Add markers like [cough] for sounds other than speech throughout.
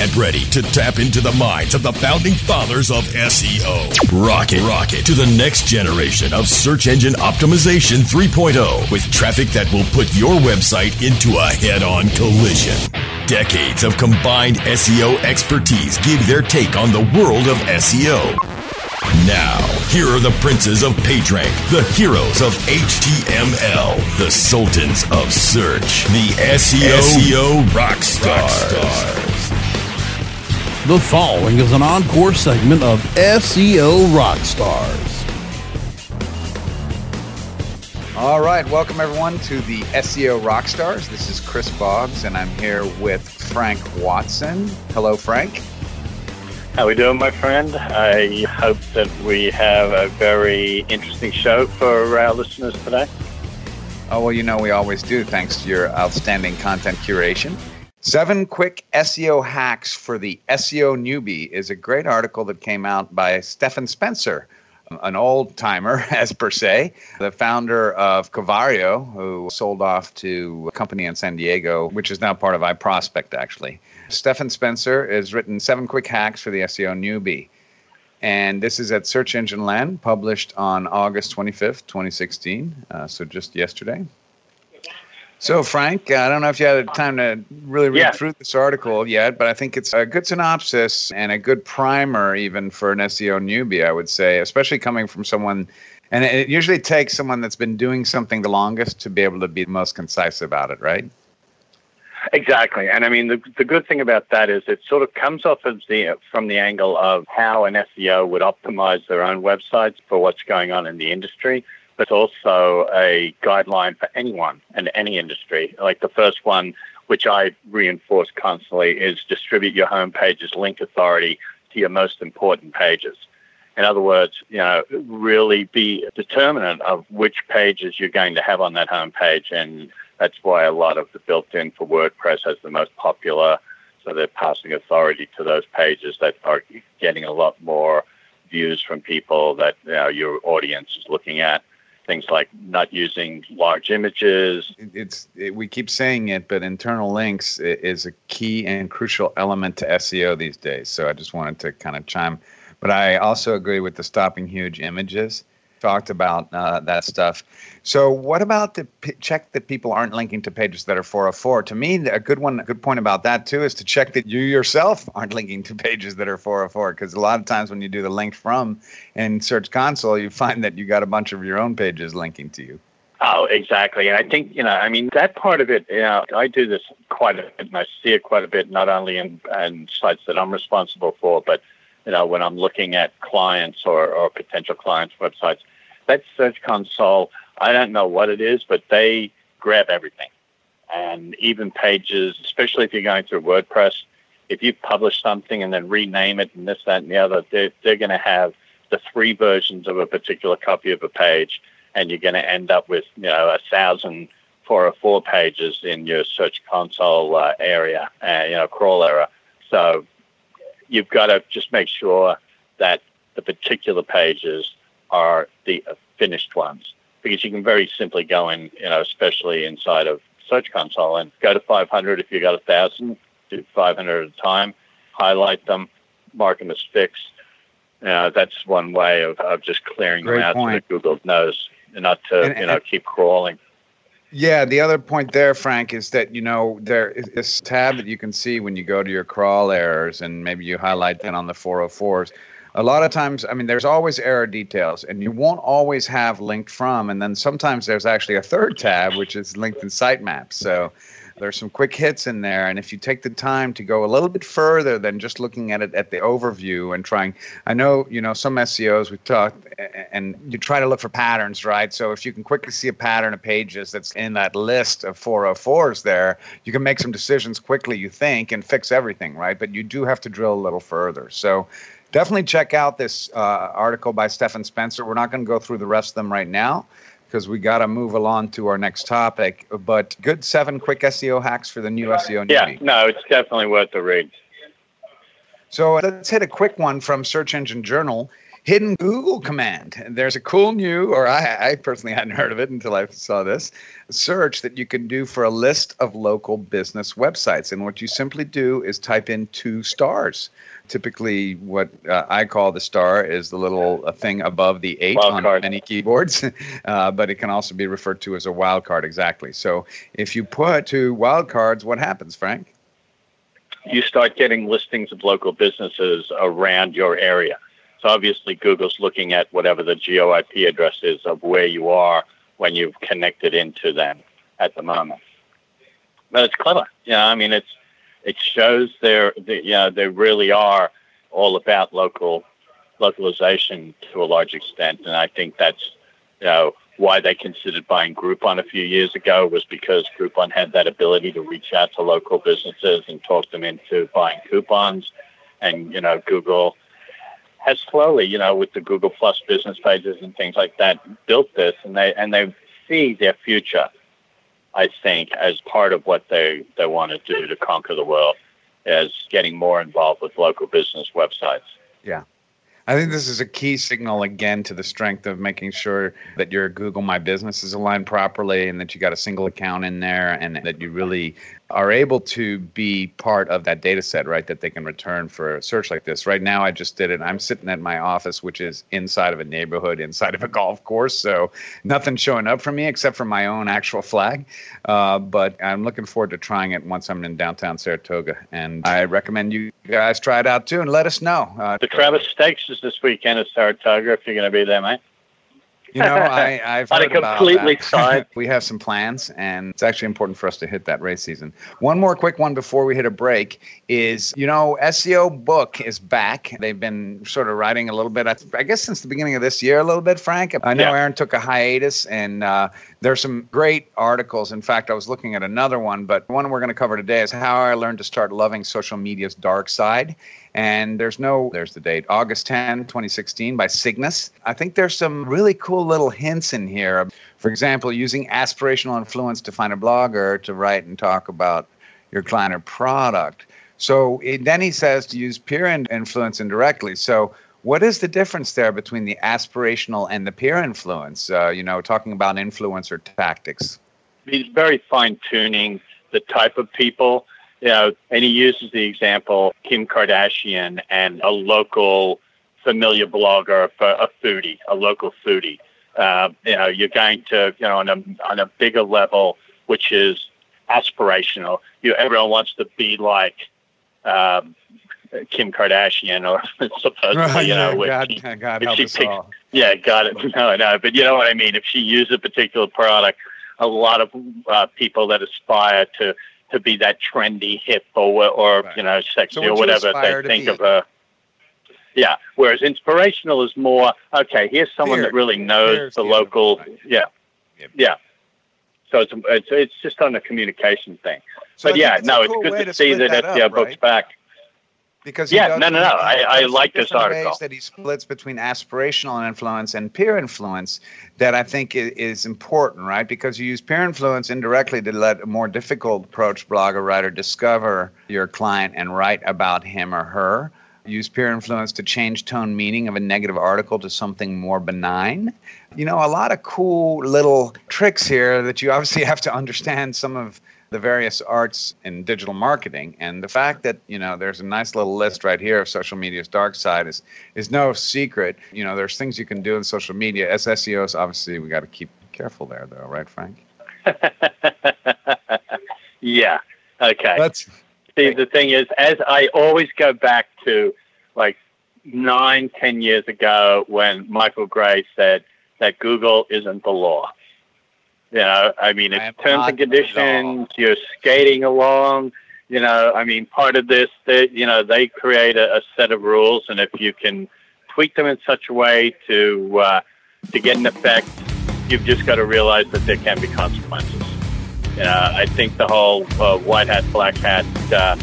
Get ready to tap into the minds of the founding fathers of SEO. Rocket, rocket to the next generation of search engine optimization 3.0 with traffic that will put your website into a head on collision. Decades of combined SEO expertise give their take on the world of SEO. Now, here are the princes of PageRank, the heroes of HTML, the sultans of search, the SEO, SEO rock stars. The following is an encore segment of SEO Rockstars. All right, welcome everyone to the SEO Rockstars. This is Chris Boggs, and I'm here with Frank Watson. Hello, Frank. How we doing, my friend? I hope that we have a very interesting show for our listeners today. Oh, well, you know, we always do, thanks to your outstanding content curation. Seven quick SEO hacks for the SEO newbie is a great article that came out by Stephan Spencer, an old timer, [laughs] as per se, the founder of Covario, who sold off to a company in San Diego, which is now part of iProspect, actually. Stephan Spencer has written seven quick hacks for the SEO newbie. And this is at Search Engine Land, published on August 25th, 2016. Uh, so just yesterday. So, Frank, I don't know if you had time to really read Yeah. through this article yet, but I think it's a good synopsis and a good primer, even for an SEO newbie, I would say, especially coming from someone. And it usually takes someone that's been doing something the longest to be able to be the most concise about it, right? Exactly, and I mean the the good thing about that is it sort of comes off of the from the angle of how an SEO would optimize their own websites for what's going on in the industry, but also a guideline for anyone in any industry. Like the first one, which I reinforce constantly, is distribute your homepage's link authority to your most important pages. In other words, you know, really be a determinant of which pages you're going to have on that homepage and that's why a lot of the built-in for WordPress has the most popular. So they're passing authority to those pages that are getting a lot more views from people that you know, your audience is looking at. Things like not using large images. It's it, we keep saying it, but internal links is a key and crucial element to SEO these days. So I just wanted to kind of chime. But I also agree with the stopping huge images. Talked about uh, that stuff. So what about the p- check that people aren't linking to pages that are 404? To me, a good one, a good point about that too is to check that you yourself [laughs] aren't linking to pages that are 404. Because a lot of times when you do the link from in Search Console, you find that you got a bunch of your own pages linking to you. Oh, exactly. And I think, you know, I mean, that part of it, you know, I do this quite a bit and I see it quite a bit, not only in, in sites that I'm responsible for, but, you know, when I'm looking at clients or, or potential clients' websites. That Search Console, I don't know what it is, but they grab everything. And even pages, especially if you're going through WordPress, if you publish something and then rename it and this, that, and the other, they're, they're going to have the three versions of a particular copy of a page and you're going to end up with you know a thousand four or four pages in your search console uh, area, uh, you know crawl error. So you've got to just make sure that the particular pages are the finished ones, because you can very simply go in, you know, especially inside of Search Console and go to 500 if you got a thousand, do 500 at a time, highlight them, mark them as fixed. You know, that's one way of, of just clearing Great them out point. so that Google knows not to, And- you know, and- keep crawling. Yeah, the other point there, Frank, is that you know there is this tab that you can see when you go to your crawl errors, and maybe you highlight that on the 404s. A lot of times, I mean, there's always error details, and you won't always have linked from. And then sometimes there's actually a third tab, which is linked in sitemaps. So there's some quick hits in there, and if you take the time to go a little bit further than just looking at it at the overview and trying, I know you know some SEOs we've talked, and you try to look for patterns, right? So if you can quickly see a pattern of pages that's in that list of 404s there, you can make some decisions quickly, you think, and fix everything, right? But you do have to drill a little further. So definitely check out this uh, article by Stephan Spencer. We're not going to go through the rest of them right now because we got to move along to our next topic. But good seven quick SEO hacks for the new SEO Yeah, newbie. no, it's definitely worth the read. So let's hit a quick one from Search Engine Journal. Hidden Google command. There's a cool new, or I, I, personally hadn't heard of it until I saw this search that you can do for a list of local business websites. And what you simply do is type in two stars. Typically, what uh, I call the star is the little uh, thing above the eight wild on card. many keyboards, [laughs] uh, but it can also be referred to as a wildcard. Exactly. So if you put two wildcards, what happens, Frank? You start getting listings of local businesses around your area. So obviously, Google's looking at whatever the geo IP address is of where you are when you've connected into them at the moment. But it's clever. Yeah, I mean, it's it shows they're they, you know, they really are all about local localization to a large extent, and I think that's you know why they considered buying Groupon a few years ago was because Groupon had that ability to reach out to local businesses and talk them into buying coupons, and you know Google has slowly, you know, with the Google Plus business pages and things like that, built this, and they and they see their future. I think as part of what they they want to do to conquer the world, is getting more involved with local business websites. Yeah. I think this is a key signal again to the strength of making sure that your Google My Business is aligned properly and that you got a single account in there and that you really are able to be part of that data set, right? That they can return for a search like this. Right now, I just did it. I'm sitting at my office, which is inside of a neighborhood, inside of a golf course. So nothing showing up for me except for my own actual flag. Uh, but I'm looking forward to trying it once I'm in downtown Saratoga. And I recommend you guys try it out too and let us know. Uh, the Travers Stakes is this weekend at Saratoga if you're going to be there, mate. You know, I, [laughs] I've heard about completely side. [laughs] we have some plans, and it's actually important for us to hit that race season. One more quick one before we hit a break is, you know, SEO book is back. They've been sort of writing a little bit, I, I guess, since the beginning of this year, a little bit, Frank. I know Yeah. Aaron took a hiatus, and uh, there's some great articles. In fact, I was looking at another one, but one we're going to cover today is how I learned to start loving social media's dark side. And there's no, there's the date, August 10, 2016, by Cygnus. I think there's some really cool little hints in here. For example, using aspirational influence to find a blogger to write and talk about your client or product. So it, then he says to use peer in- influence indirectly. So what is the difference there between the aspirational and the peer influence? Uh, you know, talking about influencer tactics. he's very fine tuning the type of people, you know, and he uses the example Kim Kardashian and a local familiar blogger for a foodie, a local foodie. Uh, you know, you're going to, you know, on a on a bigger level, which is aspirational. You everyone wants to be like um, Kim Kardashian, or [laughs] supposedly, you know, with God, God if help she picks- all. yeah, got it. [laughs] No, no, but you know what I mean. If she used a particular product, a lot of uh, people that aspire to to be that trendy, hip, or or Right. you know, sexy So or whatever they think be? of her. Yeah. Whereas inspirational is more okay. Here's someone that really knows the local. right. Yeah. Yep. Yeah. So it's, it's it's just on the communication thing. So but yeah, it's no, cool it's good to see split that, up, SEO books right? back. Because Yeah, no, no, no. I- I like this article. That he splits between aspirational influence and peer influence that I think is important, right? Because you use peer influence indirectly to let a more difficult approach blogger writer discover your client and write about him or her. Use peer influence to change tone meaning of a negative article to something more benign. You know, a lot of cool little tricks here that you obviously [laughs] have to understand some of the various arts in digital marketing and the fact that you know there's a nice little list right here of social media's dark side is is no secret you know there's things you can do in social media as seos obviously we got to keep careful there though right frank [laughs] yeah. Okay. let's See, the thing is, as I always go back to like nine, ten years ago when Michael Gray said that Google isn't the law. You know, I mean, it's terms and conditions. You're skating along. You know, I mean, part of this, they, you know, they create a, a set of rules, and if you can tweak them in such a way to uh, to get an effect, you've just got to realize that there can be consequences. You know, I think the whole uh, white hat, black hat, uh,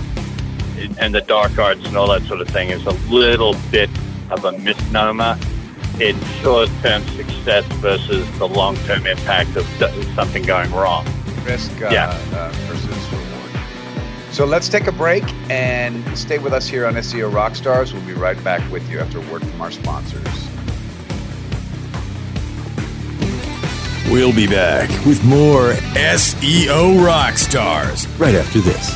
and the dark arts and all that sort of thing is a little bit of a misnomer in short-term success versus the long-term impact of something going wrong. risk uh, Yeah. uh, versus reward So let's take a break and stay with us here on SEO Rockstars. We'll be right back with you after a word from our sponsors. We'll be back with more SEO Rockstars right after this.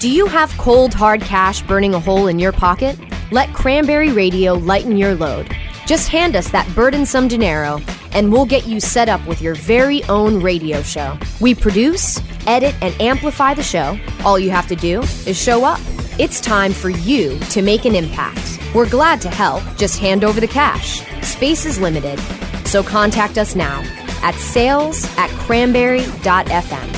Do you have cold, hard cash burning a hole in your pocket? Let Cranberry Radio lighten your load. Just hand us that burdensome dinero, and we'll get you set up with your very own radio show. We produce, edit, and amplify the show. All you have to do is show up. It's time for you to make an impact. We're glad to help. Just hand over the cash. Space is limited, so contact us now at sales at cranberry.fm.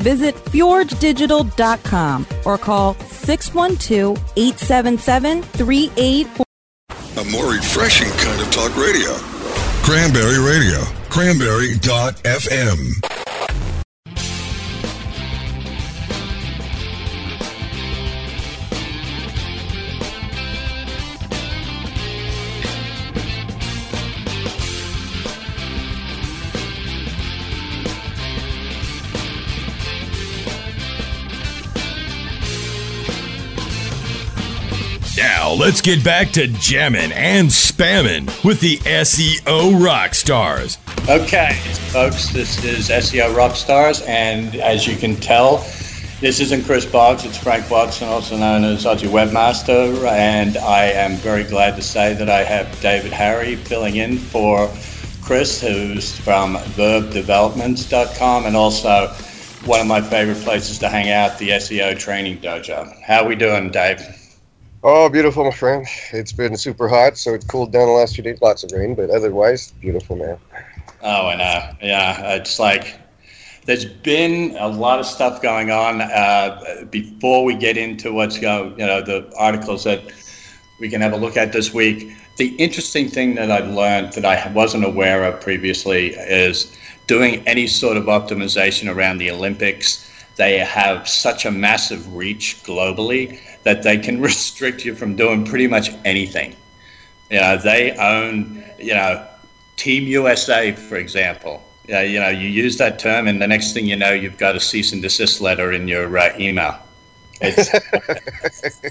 Visit fjorgedigital.com or call 612 877 3844. A more refreshing kind of talk radio. Cranberry Radio. Cranberry.fm. let's get back to jamming and spamming with the SEO Rockstars. Okay, folks, this is SEO Rockstars, and as you can tell, this isn't Chris Boggs, it's Frank Watson, also known as Aussie Webmaster, and I am very glad to say that I have David Harry filling in for Chris, who's from vervedevelopments.com and also one of my favorite places to hang out, the SEO Training Dojo. How are we doing, Dave? Oh, beautiful, my friend. It's been super hot, so it cooled down the last few days. Lots of rain, but otherwise, beautiful, man. Oh, I know. Yeah, it's like there's been a lot of stuff going on. Uh, before we get into what's going, you know, the articles that we can have a look at this week. The interesting thing that I've learned that I wasn't aware of previously is doing any sort of optimization around the Olympics. They have such a massive reach globally that they can [laughs] restrict you from doing pretty much anything. You know, they own, you know, Team USA, for example. You know, you know, you use that term, and the next thing you know, you've got a cease and desist letter in your uh, email. It's,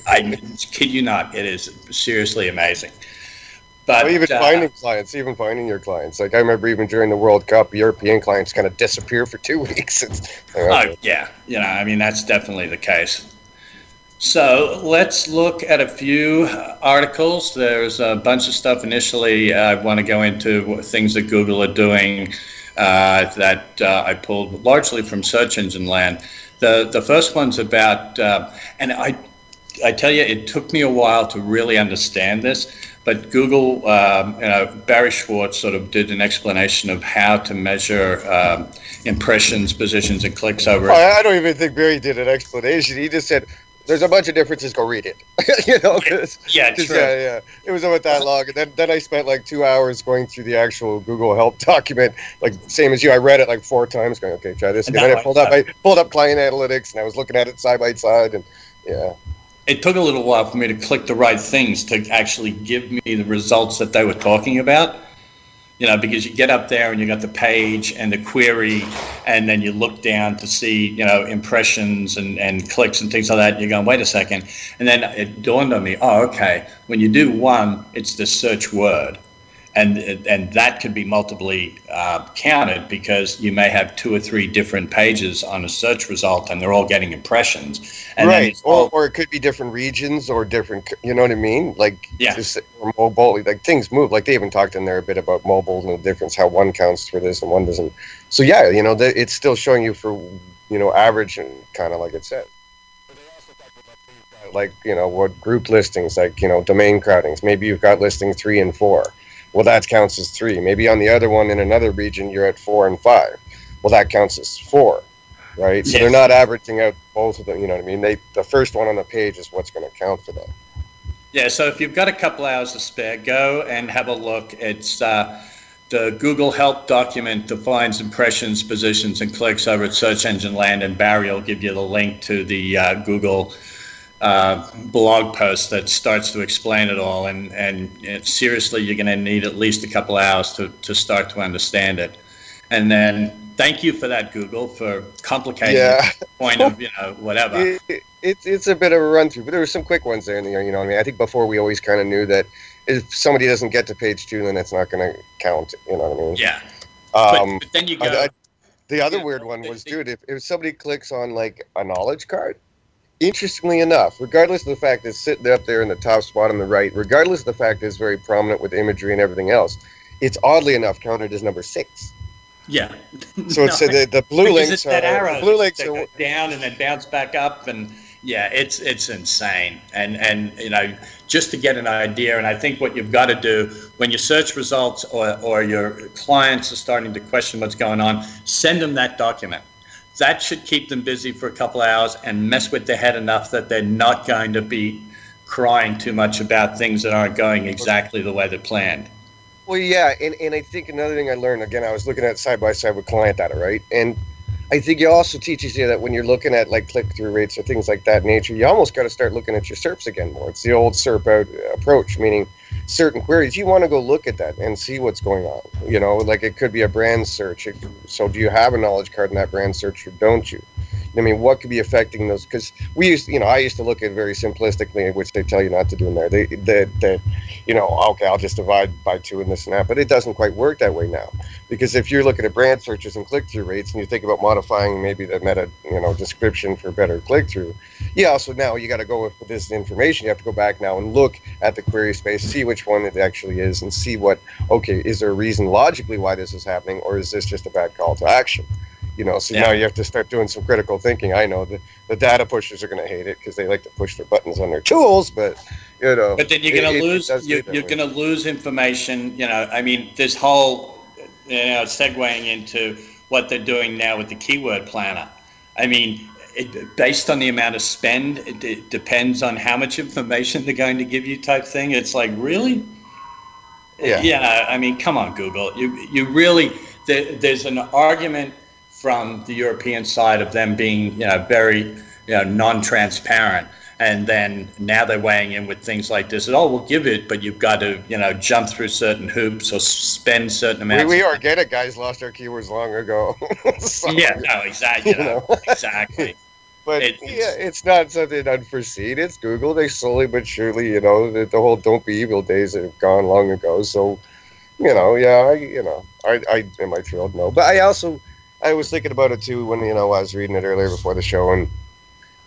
[laughs] I kid you not, it is seriously amazing. But well, even uh, finding clients, even finding your clients. Like I remember, even during the World Cup, European clients kind of disappear for two [laughs] weeks. oh yeah, you know, I mean that's definitely the case. So let's look at a few articles. There's a bunch of stuff initially. Uh, I want to go into things that Google are doing uh, that uh, I pulled largely from search engine land. The the first one's about, uh, and I I tell you, it took me a while to really understand this. But Google, um, you know, Barry Schwartz sort of did an explanation of how to measure um, impressions, positions, and clicks over. I don't even think Barry did an explanation. He just said, there's a bunch of differences. Go read it. [laughs] you know, cause, yeah, [laughs] cause, yeah, yeah. It was about that long, and then then I spent like two hours going through the actual Google Help [laughs] document, like same as you. I read it like four times, going, okay, try this. And, and then I pulled up, I pulled up client analytics, and I was looking at it side by side, and yeah. It took a little while for me to click the right things to actually give me the results that they were talking about you know, because you get up there and you got the page and the query, and then you look down to see, you know, impressions and, and clicks and things like that. You're going, wait a second. And then it dawned on me, oh, okay, when you do one, it's the search word. And and that could be multiply uh, counted because you may have two or three different pages on a search result and they're all getting impressions. And right. or, or it could be different regions or different you know what i mean? Like yeah. just, or mobile like things move. Like they even talked in there a bit about mobile and the difference how one counts for this and one doesn't. So yeah you know the, it's still showing you for you know average and kind of like it says like you know what group listings like you know domain crowdings maybe you've got listing three and four well, that counts as three. Maybe on the other one in another region, you're at four and five. Well, that counts as four, right? So yes. they're not averaging out both of them. You know what I mean? They the first one on the page is what's going to count for them. Yeah. So if you've got a couple hours to spare, go and have a look. It's uh, the Google Help document defines impressions, positions, and clicks over at Search Engine Land, and Barry will give you the link to the uh, Google uh, blog post that starts to explain it all. And, and it, seriously, you're going to need at least a couple hours to, to start to understand it. And then thank you for that, Google, for complicating yeah. the point of, you know, whatever. [laughs] It, it, it's, it's a bit of a run through, but there were some quick ones there. And, you know, I mean, I think before we always kind of knew that if somebody doesn't get to page two, then it's not going to count. You know what I mean? Yeah. Um, but, but then you go. I, I, the other [laughs] weird one was, [laughs] dude, if, if somebody clicks on like a knowledge card, interestingly enough, regardless of the fact that it's sitting up there in the top spot on the right, regardless of the fact that it's very prominent with imagery and everything else, it's oddly enough counted as number six. Yeah. [laughs] So it's no, the, the blue links it's that are arrow blue links are down and then bounce back up and yeah, it's it's insane. And and you know, just to get an idea, and I think what you've got to do when your search results or, or your clients are starting to question what's going on, send them that document that should keep them busy for a couple hours and mess with their head enough that they're not going to be crying too much about things that aren't going exactly the way they're planned. Well, yeah, and, and I think another thing I learned again, I was looking at side by side with client data, right? And I think it also teaches you that when you're looking at like click through rates or things like that nature, you almost got to start looking at your SERPs again more. It's the old SERP out approach, meaning certain queries, you want to go look at that and see what's going on. You know, like it could be a brand search. So, do you have a knowledge card in that brand search or don't you? I mean, what could be affecting those? Because we used, you know, I used to look at it very simplistically, which they tell you not to do in there. They, that, that, you know, okay, I'll just divide by two and this and that, but it doesn't quite work that way now. Because if you're looking at brand searches and click through rates, and you think about modifying maybe the meta, you know, description for better click through, yeah. So now you got to go with this information. You have to go back now and look at the query space, see which one it actually is, and see what, okay, is there a reason logically why this is happening, or is this just a bad call to action? You know so yeah. now you have to start doing some critical thinking. I know the, the data pushers are going to hate it because they like to push their buttons on their tools but you know but then you're going to lose you, you're going to lose information you know i mean this whole you know segueing into what they're doing now with the keyword planner. I mean it, based on the amount of spend it, it depends on how much information they're going to give you type thing. It's like really? Yeah. Yeah i mean come on google. You you really there, there's an argument from the European side of them being, you know, very, you know, non-transparent. And then now they're weighing in with things like this. And, Oh, we'll give it, but you've got to, you know, jump through certain hoops or spend certain amounts. We, we organic guys lost our keywords long ago. [laughs] so, yeah, no, exactly, you know, exactly. [laughs] But it, yeah, it's not something unforeseen. It's Google. They slowly but surely, you know, the, the whole "don't be evil" days have gone long ago. So, you know, yeah, I, you know, I, I am I thrilled? No, but I also I was thinking about it too when you know I was reading it earlier before the show, and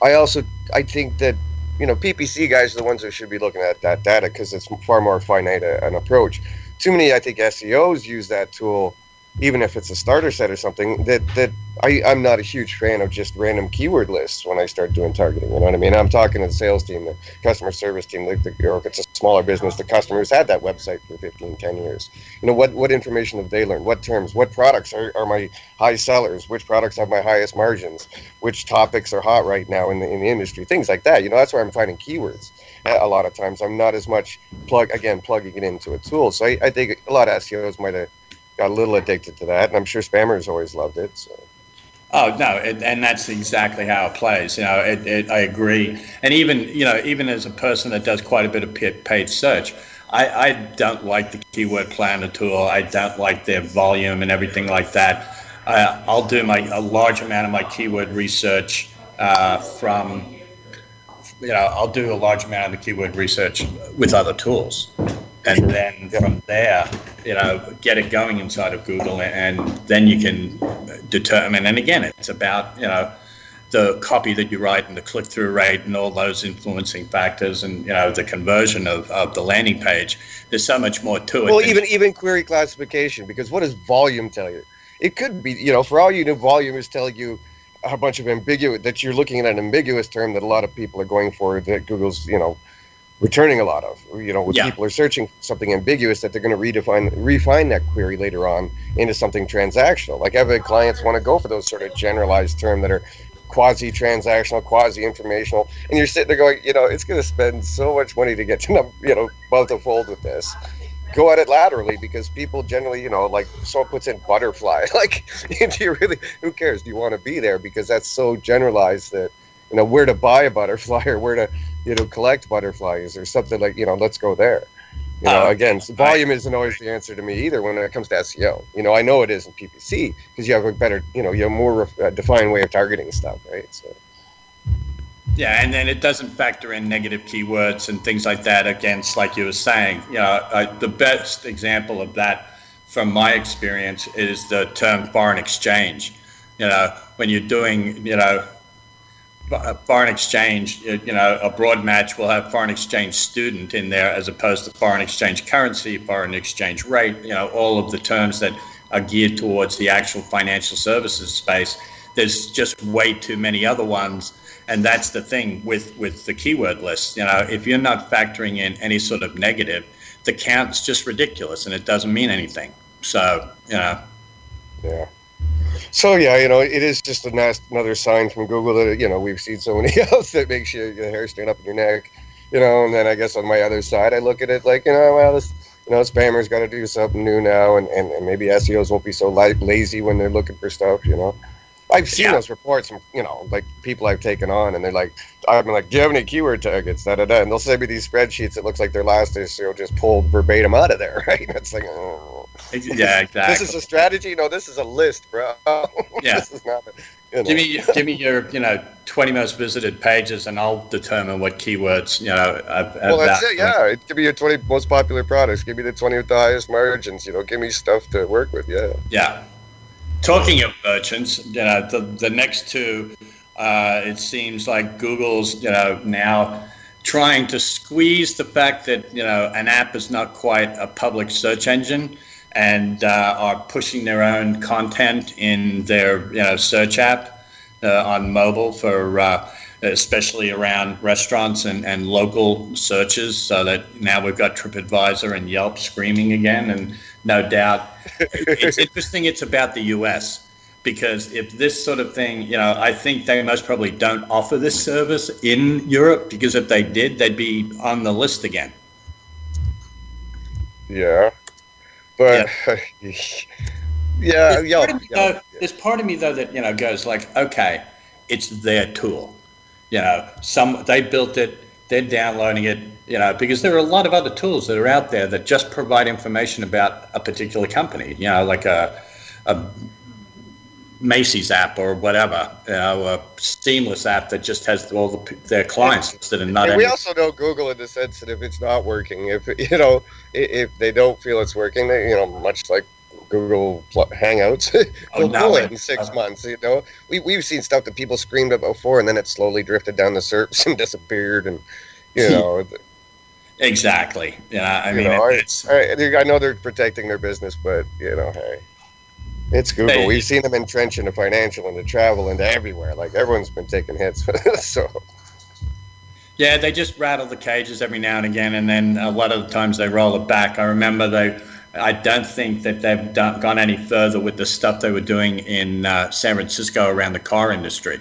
I also I think that you know PPC guys are the ones that should be looking at that data because it's far more finite an approach. Too many I think SEOs use that tool even if it's a starter set or something, that that I, I'm not a huge fan of just random keyword lists when I start doing targeting. You know what I mean? I'm talking to the sales team, the customer service team, the, the, or if it's a smaller business, the customers had that website for 15, 10 years. You know, what, what information have they learned? What terms, what products are, are my high sellers? Which products have my highest margins? Which topics are hot right now in the, in the industry? Things like that. You know, that's where I'm finding keywords a lot of times. I'm not as much plug, again, plugging it into a tool. So I, I think a lot of SEOs might have got a little addicted to that, and I'm sure spammers always loved it. So. Oh no, it, and that's exactly how it plays. You know, it, it, I agree. And even you know, even as a person that does quite a bit of paid search, I, I don't like the keyword planner tool. I don't like their volume and everything like that. Uh, I'll do my a large amount of my keyword research uh, from. You know, I'll do a large amount of the keyword research with other tools, and then from there, you know, get it going inside of Google, and then you can determine. And again, it's about you know the copy that you write and the click-through rate and all those influencing factors, and you know the conversion of, of the landing page. There's so much more to it. Well, even even query classification, because what does volume tell you? It could be, you know, for all you know, volume is telling you a bunch of ambiguous that you're looking at an ambiguous term that a lot of people are going for that Google's, you know, returning a lot of. You know, when Yeah. people are searching something ambiguous, that they're going to redefine, refine that query later on into something transactional. Like I've had clients want to go for those sort of generalized terms that are quasi-transactional, quasi-informational, and you're sitting there going, you know, it's going to spend so much money to get to, you know, above the fold with this. Go at it laterally because people generally, you know, like someone puts in butterfly. [laughs] Like, [laughs] do you really? Who cares? Do you want to be there? Because that's so generalized that you know where to buy a butterfly [laughs] or where to you know collect butterflies or something like you know let's go there. You know Uh, again so volume isn't always the answer to me either when it comes to seo you know i know it is in ppc because you have a better you know you have a more uh, defined way of targeting stuff right? So. Yeah, and then it doesn't factor in negative keywords and things like that against, like you were saying. You know, I, the best example of that, from my experience, is the term foreign exchange. You know, when you're doing, you know, Uh, foreign exchange, you you know, a broad match will have foreign exchange student in there as opposed to foreign exchange currency, foreign exchange rate, you know, all of the terms that are geared towards the actual financial services space. There's just way too many other ones. And that's the thing with, with the keyword list. You know, if you're not factoring in any sort of negative, the count's just ridiculous and it doesn't mean anything. So, you know, yeah so yeah you know it is just a nice, another sign from google that you know we've seen so many [laughs] else that makes you, your hair stand up in your neck you know and then i guess on my other side i look at it like you know well this you know spammers got to do something new now and, and, and maybe seos won't be so li- lazy when they're looking for stuff you know i've seen Yeah. those reports from you know like people i've taken on and they're like i'm like do you have any keyword targets da, da, da. and they'll send me these spreadsheets it looks like their last seo just pulled verbatim out of there [laughs] right it's like oh. [laughs] yeah, exactly. This is a strategy. No, this is a list, bro. [laughs] Yeah. this is not. A, you know. Give me, give me your, you know, 20 most visited pages, and I'll determine what keywords, you know, I've, well, that's it. Yeah, it give me your twenty most popular products. Give me the twenty with the highest margins. You know, give me stuff to work with. Yeah. Yeah. Talking of merchants, you know, the, the next two, uh, it seems like Google's, you know, now trying to squeeze the fact that, you know, an app is not quite a public search engine and uh, are pushing their own content in their, you know, search app uh, on mobile for, uh, especially around restaurants and, and local searches so that now we've got TripAdvisor and Yelp screaming again. And no doubt [laughs] it's interesting it's about the US because if this sort of thing, you know, I think they most probably don't offer this service in Europe because if they did, they'd be on the list again. Yeah. But yeah, [laughs] yeah, There's yeah, part of me, though, there's part of me though that you know goes like, okay, it's their tool. You know, some they built it, they're downloading it. You know, because there are a lot of other tools that are out there that just provide information about a particular company. You know, like a, a Macy's app or whatever. You know, a Seamless app that just has all the, their clients listed and not And we also know Google in the sense that if it's not working, if [laughs] you know, if they don't feel it's working, they, you know, much like Google Hangouts, [laughs] Oh, they'll no, wait. it in six Uh, months. You know, we we've seen stuff that people screamed about before, and then it slowly drifted down the SERPs [laughs] and disappeared, and you know, Exactly. Yeah, I you mean, know, I, it's I, I know they're protecting their business, but you know, hey, it's Google. Hey. We've seen them entrench into financial, into travel, into everywhere. Like everyone's been taking hits. For [laughs] this. So Yeah, they just rattle the cages every now and again, and then a lot of the times they roll it back. I remember they, I don't think that they've done, gone any further with the stuff they were doing in uh, San Francisco around the car industry.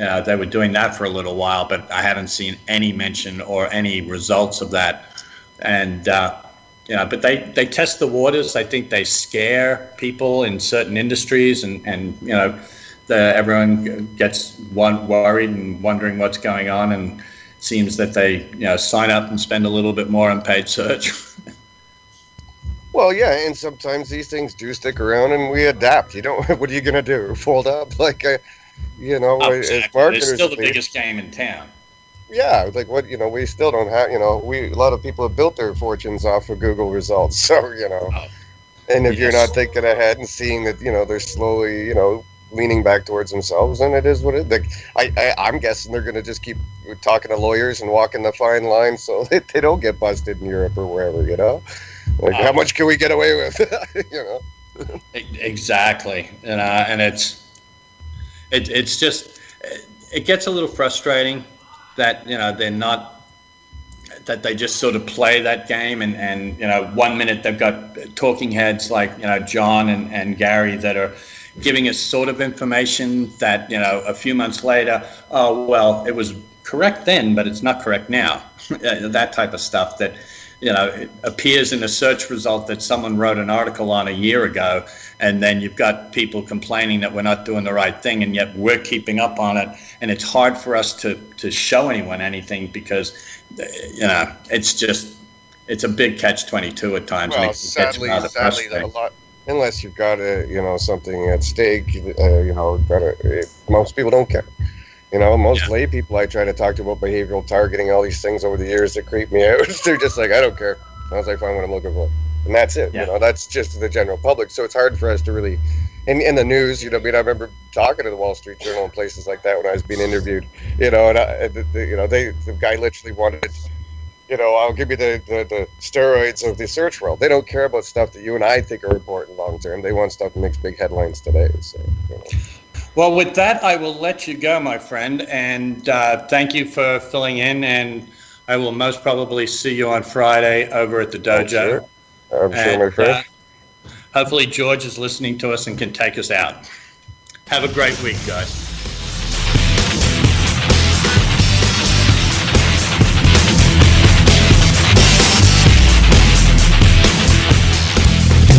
Uh, they were doing that for a little while, but I haven't seen any mention or any results of that. And uh, know, but they, they test the waters. I think they scare people in certain industries, and, and you know, the, everyone gets one worried and wondering what's going on, and it seems that they you know sign up and spend a little bit more on paid search. [laughs] Well, yeah, and sometimes these things do stick around, and we adapt. You don't. [laughs] What are you gonna do? Fold up? Like, uh, you know, as Exactly. marketers, It's still the biggest game in town. Yeah, like what you know, we still don't have. You know, we a lot of people have built their fortunes off of Google results. [laughs] So you know, oh, and if yes. you're not thinking ahead and seeing that, you know, they're slowly, you know, leaning back towards themselves, and it is what it. Like, I, I am guessing they're going to just keep talking to lawyers and walking the fine line so [laughs] that they don't get busted in Europe or wherever. You know, like how much can we get away with? [laughs] you know. exactly, and uh, and it's it, it's just it gets a little frustrating that you know they're not that they just sort of play that game and and you know one minute they've got talking heads like you know John and, and Gary that are giving us sort of information that you know a few months later oh well it was correct then but it's not correct now. [laughs] That type of stuff that you know it appears in a search result that someone wrote an article on a year ago and then you've got people complaining that we're not doing the right thing and yet we're keeping up on it. And it's hard for us to to show anyone anything because you know it's just it's a big catch 22 at times well, sadly, sadly a lot unless you've got a you know something at stake uh, you know a, most people don't care you know, most yeah. lay people I try to talk to about behavioral targeting, all these things over the years that creep me [laughs] out. They're just like, I don't care. I was like, find what I'm looking for, and that's it. Yeah. You know, that's just the general public. So it's hard for us to really, in in the news. You know, I mean, I remember talking to the Wall Street Journal and places like that when I was being interviewed. You know, and I, the, the, you know, they the guy literally wanted you know, I'll give you the, the, the, steroids of the search world. They don't care about stuff that you and I think are important long term. They want stuff that makes big headlines today. So, you know. Well, with that, I will let you go, my friend, and uh, thank you for filling in. And I will most probably see you on Friday over at the dojo. I'm sure, I'm and, sure my friend. Uh, hopefully, George is listening to us and can take us out. Have a great week, guys.